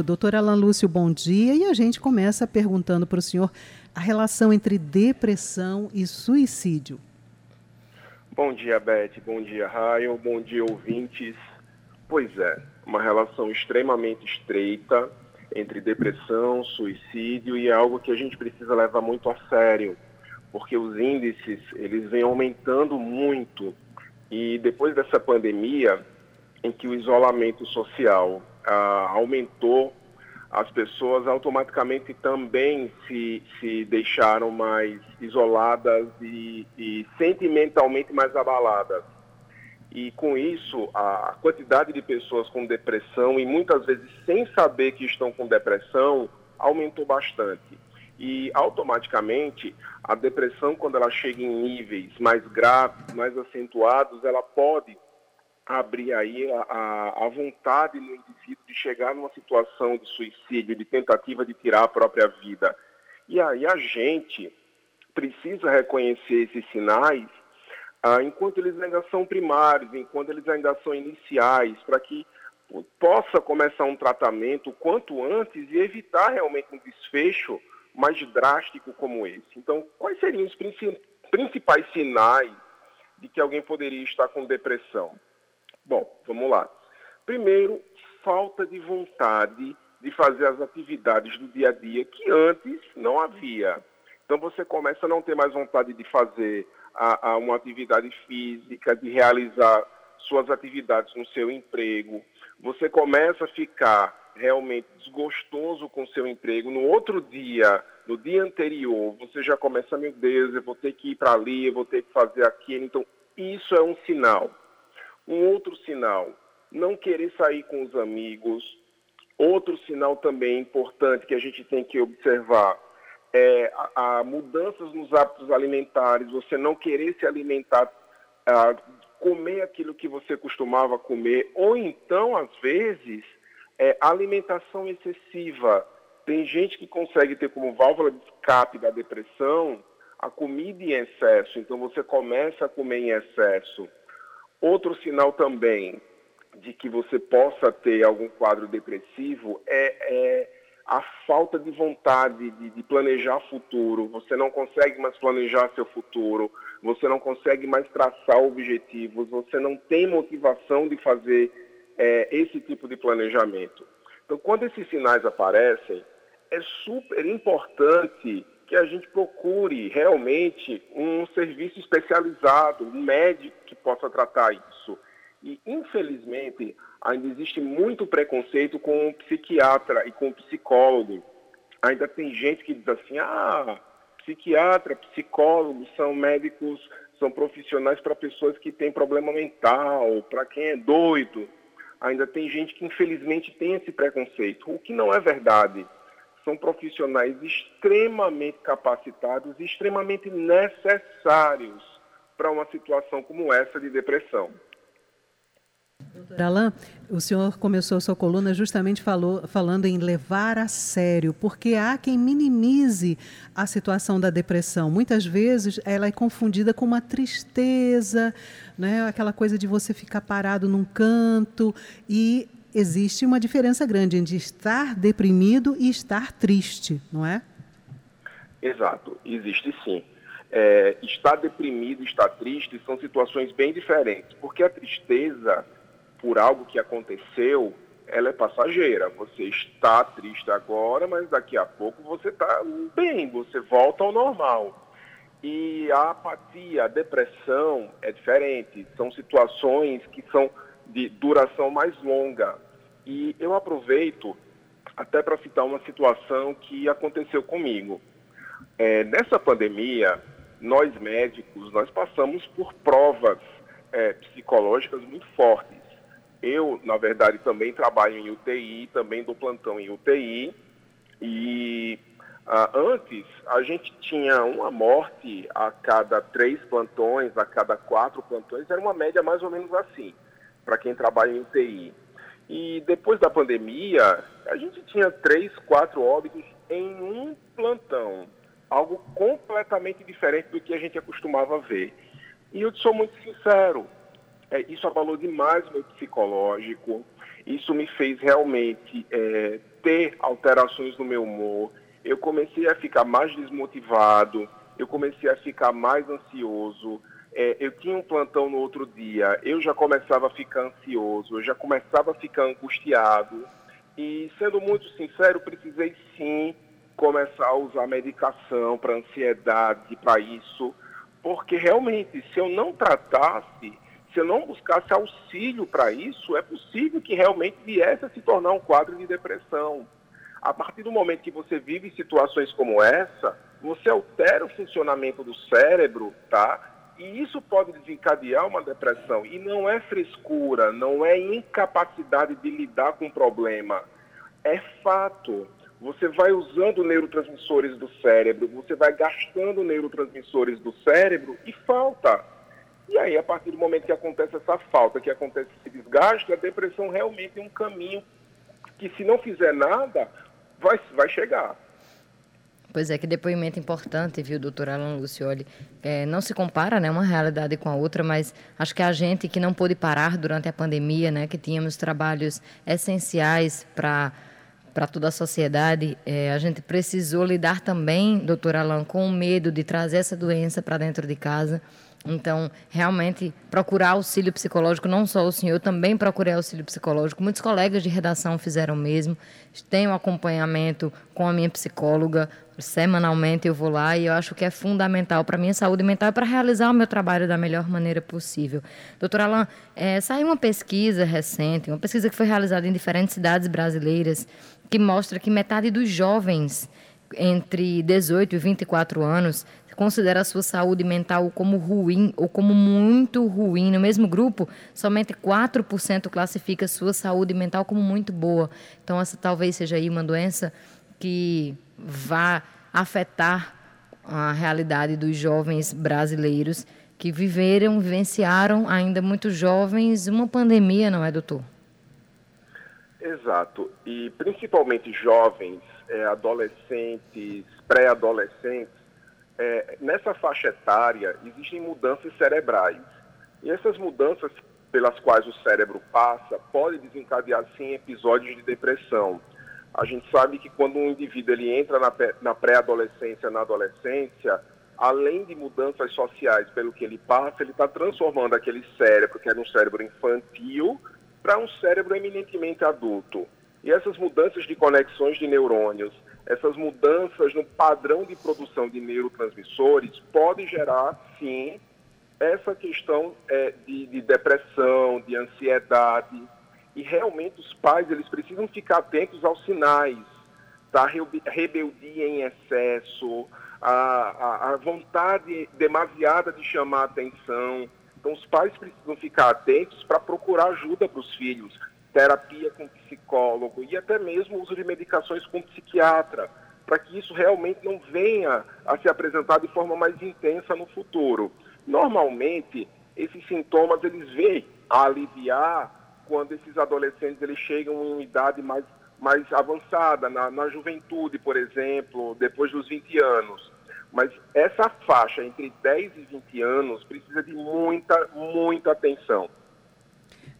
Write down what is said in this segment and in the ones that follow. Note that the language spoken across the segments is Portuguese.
Doutor Alan Lúcio, bom dia. E a gente começa perguntando para o senhor a relação entre depressão e suicídio. Bom dia, Beth. Bom dia, Raio. Bom dia, ouvintes. Pois é, uma relação extremamente estreita entre depressão, suicídio e é algo que a gente precisa levar muito a sério, porque os índices, eles vêm aumentando muito. E depois dessa pandemia, em que o isolamento social ah, aumentou, as pessoas automaticamente também se, se deixaram mais isoladas e, e sentimentalmente mais abaladas. E com isso, a quantidade de pessoas com depressão e muitas vezes sem saber que estão com depressão aumentou bastante. E automaticamente, a depressão, quando ela chega em níveis mais graves, mais acentuados, ela pode abrir aí a, a, vontade no indivíduo de chegar numa situação de suicídio, de tentativa de tirar a própria vida. E aí a gente precisa reconhecer esses sinais ah, enquanto eles ainda são primários, enquanto eles ainda são iniciais, para que possa começar um tratamento quanto antes e evitar realmente um desfecho mais drástico como esse. Então, quais seriam os principais sinais de que alguém poderia estar com depressão? Bom, vamos lá. Primeiro, falta de vontade de fazer as atividades do dia a dia que antes não havia. Então você começa a não ter mais vontade de fazer a, a uma atividade física, de realizar suas atividades no seu emprego. Você começa a ficar realmente desgostoso com o seu emprego. No outro dia, no dia anterior, você já começa, meu Deus, eu vou ter que ir para ali, eu vou ter que fazer aquilo. Então, isso é um sinal. Um outro sinal, não querer sair com os amigos. Outro sinal também importante que a gente tem que observar é a, a mudanças nos hábitos alimentares, você não querer se alimentar, a, comer aquilo que você costumava comer, ou então, às vezes, é, alimentação excessiva. Tem gente que consegue ter como válvula de escape da depressão a comida em excesso, então você começa a comer em excesso. Outro sinal também de que você possa ter algum quadro depressivo é, é a falta de vontade de, de, planejar futuro. Você não consegue mais planejar seu futuro, você não consegue mais traçar objetivos, você não tem motivação de fazer é, esse tipo de planejamento. Então, quando esses sinais aparecem, é super importante que a gente procure realmente um serviço especializado, um médico que possa tratar isso. E, infelizmente, ainda existe muito preconceito com o psiquiatra e com o psicólogo. Ainda tem gente que diz assim: ah, psiquiatra, psicólogo são médicos, são profissionais para pessoas que têm problema mental, para quem é doido. Ainda tem gente que, infelizmente, tem esse preconceito, o que não é verdade são profissionais extremamente capacitados e extremamente necessários para uma situação como essa de depressão. Doutor Alain, o senhor começou a sua coluna justamente falou, falando em levar a sério, porque há quem minimize a situação da depressão. Muitas vezes ela é confundida com uma tristeza, né? aquela coisa de você ficar parado num canto e existe uma diferença grande entre estar deprimido e estar triste, não é? Exato, existe sim. É, estar deprimido estar triste são situações bem diferentes, porque a tristeza por algo que aconteceu, ela é passageira. Você está triste agora, mas daqui a pouco você está bem, você volta ao normal. E a apatia, a depressão é diferente, são situações que são de duração mais longa. E eu aproveito até para citar uma situação que aconteceu comigo. É, nessa pandemia, nós médicos, nós passamos por provas é, psicológicas muito fortes. Eu, na verdade, também trabalho em UTI, também dou plantão em UTI. E ah, antes, a gente tinha uma morte a cada três plantões, a cada quatro plantões, era uma média mais ou menos assim para quem trabalha em UTI. E depois da pandemia, a gente tinha três, quatro óbitos em um plantão. Algo completamente diferente do que a gente acostumava ver. E eu sou muito sincero, é, isso abalou demais o meu psicológico, isso me fez realmente é, ter alterações no meu humor, eu comecei a ficar mais desmotivado, eu comecei a ficar mais ansioso. É, eu tinha um plantão no outro dia, eu já começava a ficar ansioso, eu já começava a ficar angustiado. E, sendo muito sincero, precisei sim começar a usar medicação para ansiedade, para isso, porque realmente, se eu não tratasse, se eu não buscasse auxílio para isso, é possível que realmente viesse a se tornar um quadro de depressão. A partir do momento que você vive situações como essa, você altera o funcionamento do cérebro, tá? E isso pode desencadear uma depressão. E não é frescura, não é incapacidade de lidar com o problema. É fato. Você vai usando neurotransmissores do cérebro, você vai gastando neurotransmissores do cérebro e falta. E aí, a partir do momento que acontece essa falta, que acontece esse desgaste, a depressão realmente é um caminho que, se não fizer nada, vai, vai chegar. Pois é, que depoimento importante, viu, doutor Alan Lucioli? É, não se compara né, uma realidade com a outra, mas acho que a gente que não pôde parar durante a pandemia, né, que tínhamos trabalhos essenciais para para toda a sociedade, é, a gente precisou lidar também, doutor Alan, com o medo de trazer essa doença para dentro de casa. Então, realmente, procurar auxílio psicológico, não só o senhor, também procurei auxílio psicológico. Muitos colegas de redação fizeram o mesmo. Tenho acompanhamento com a minha psicóloga. Semanalmente eu vou lá e eu acho que é fundamental para minha saúde mental e para realizar o meu trabalho da melhor maneira possível. Doutor Alain, é, saiu uma pesquisa recente, uma pesquisa que foi realizada em diferentes cidades brasileiras, que mostra que metade dos jovens entre 18 e 24 anos considera a sua saúde mental como ruim ou como muito ruim. No mesmo grupo, somente 4% classifica a sua saúde mental como muito boa. Então, essa talvez seja aí uma doença que vá afetar a realidade dos jovens brasileiros que viveram, vivenciaram ainda muito jovens uma pandemia, não é, doutor? Exato. E principalmente jovens, é, adolescentes, pré-adolescentes, é, nessa faixa etária existem mudanças cerebrais. E essas mudanças pelas quais o cérebro passa podem desencadear, sim, episódios de depressão. A gente sabe que quando um indivíduo ele entra na pré-adolescência, na adolescência, além de mudanças sociais pelo que ele passa, ele está transformando aquele cérebro, que era um cérebro infantil, para um cérebro eminentemente adulto. E essas mudanças de conexões de neurônios, essas mudanças no padrão de produção de neurotransmissores podem gerar, sim, essa questão é, de, de, depressão, de ansiedade. E realmente os pais eles precisam ficar atentos aos sinais da rebeldia em excesso, a, a, a vontade demasiada de chamar atenção. Então os pais precisam ficar atentos para procurar ajuda para os filhos terapia com psicólogo e até mesmo uso de medicações com psiquiatra, para que isso realmente não venha a se apresentar de forma mais intensa no futuro. Normalmente, esses sintomas eles vêm a aliviar quando esses adolescentes eles chegam em uma idade mais, mais avançada, na, na juventude, por exemplo, depois dos 20 anos. Mas essa faixa entre 10 e 20 anos precisa de muita, muita atenção.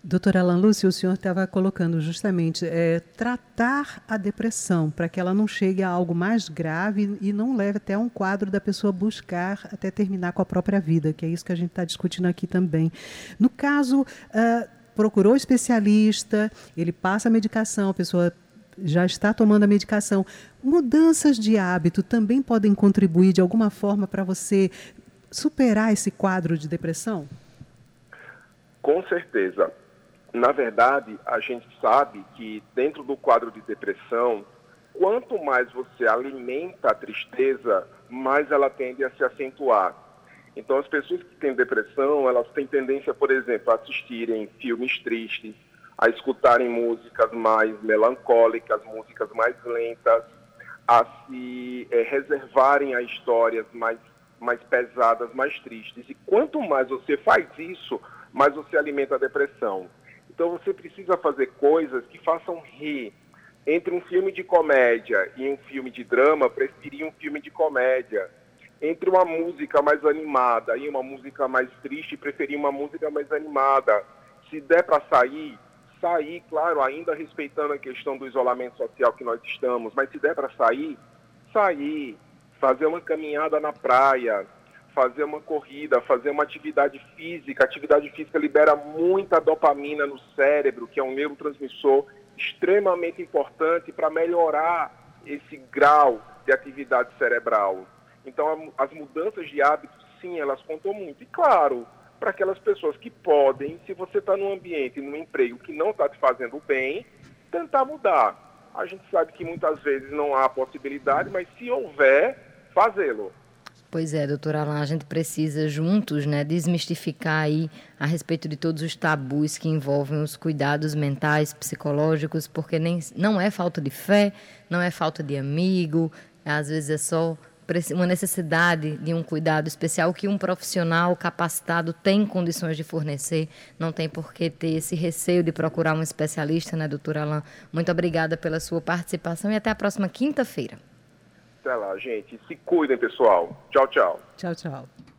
Doutora Alan Lúcio, o senhor estava colocando justamente é, tratar a depressão para que ela não chegue a algo mais grave e não leve até um quadro da pessoa buscar até terminar com a própria vida, que é isso que a gente está discutindo aqui também. No caso, uh, procurou especialista, ele passa a medicação, a pessoa já está tomando a medicação. Mudanças de hábito também podem contribuir de alguma forma para você superar esse quadro de depressão? Com certeza. Na verdade, a gente sabe que dentro do quadro de depressão, quanto mais você alimenta a tristeza, mais ela tende a se acentuar. Então, as pessoas que têm depressão, elas têm tendência, por exemplo, a assistirem filmes tristes, a escutarem músicas mais melancólicas, músicas mais lentas, a se é, reservarem a histórias mais, mais pesadas, mais tristes. E quanto mais você faz isso, mais você alimenta a depressão. Então você precisa fazer coisas que façam rir. Entre um filme de comédia e um filme de drama, preferir um filme de comédia. Entre uma música mais animada e uma música mais triste, preferir uma música mais animada. Se der para sair, sair, claro, ainda respeitando a questão do isolamento social que nós estamos, mas se der para sair, sair, fazer uma caminhada na praia, fazer uma corrida, fazer uma atividade física. Atividade física libera muita dopamina no cérebro, que é um neurotransmissor extremamente importante para melhorar esse grau de atividade cerebral. Então, as mudanças de hábitos, sim, elas contam muito. E, claro, para aquelas pessoas que podem, se você está num ambiente, num emprego que não está te fazendo bem, tentar mudar. A gente sabe que muitas vezes não há possibilidade, mas se houver, fazê-lo. Pois é, doutora Alain, a gente precisa juntos né, desmistificar aí a respeito de todos os tabus que envolvem os cuidados mentais, psicológicos, porque nem, não é falta de fé, não é falta de amigo, às vezes é só uma necessidade de um cuidado especial que um profissional capacitado tem condições de fornecer, não tem por que ter esse receio de procurar um especialista, né, doutora Alain? Muito obrigada pela sua participação e até a próxima quinta-feira. Até lá, gente. Se cuidem, pessoal. Tchau, tchau. Tchau, tchau.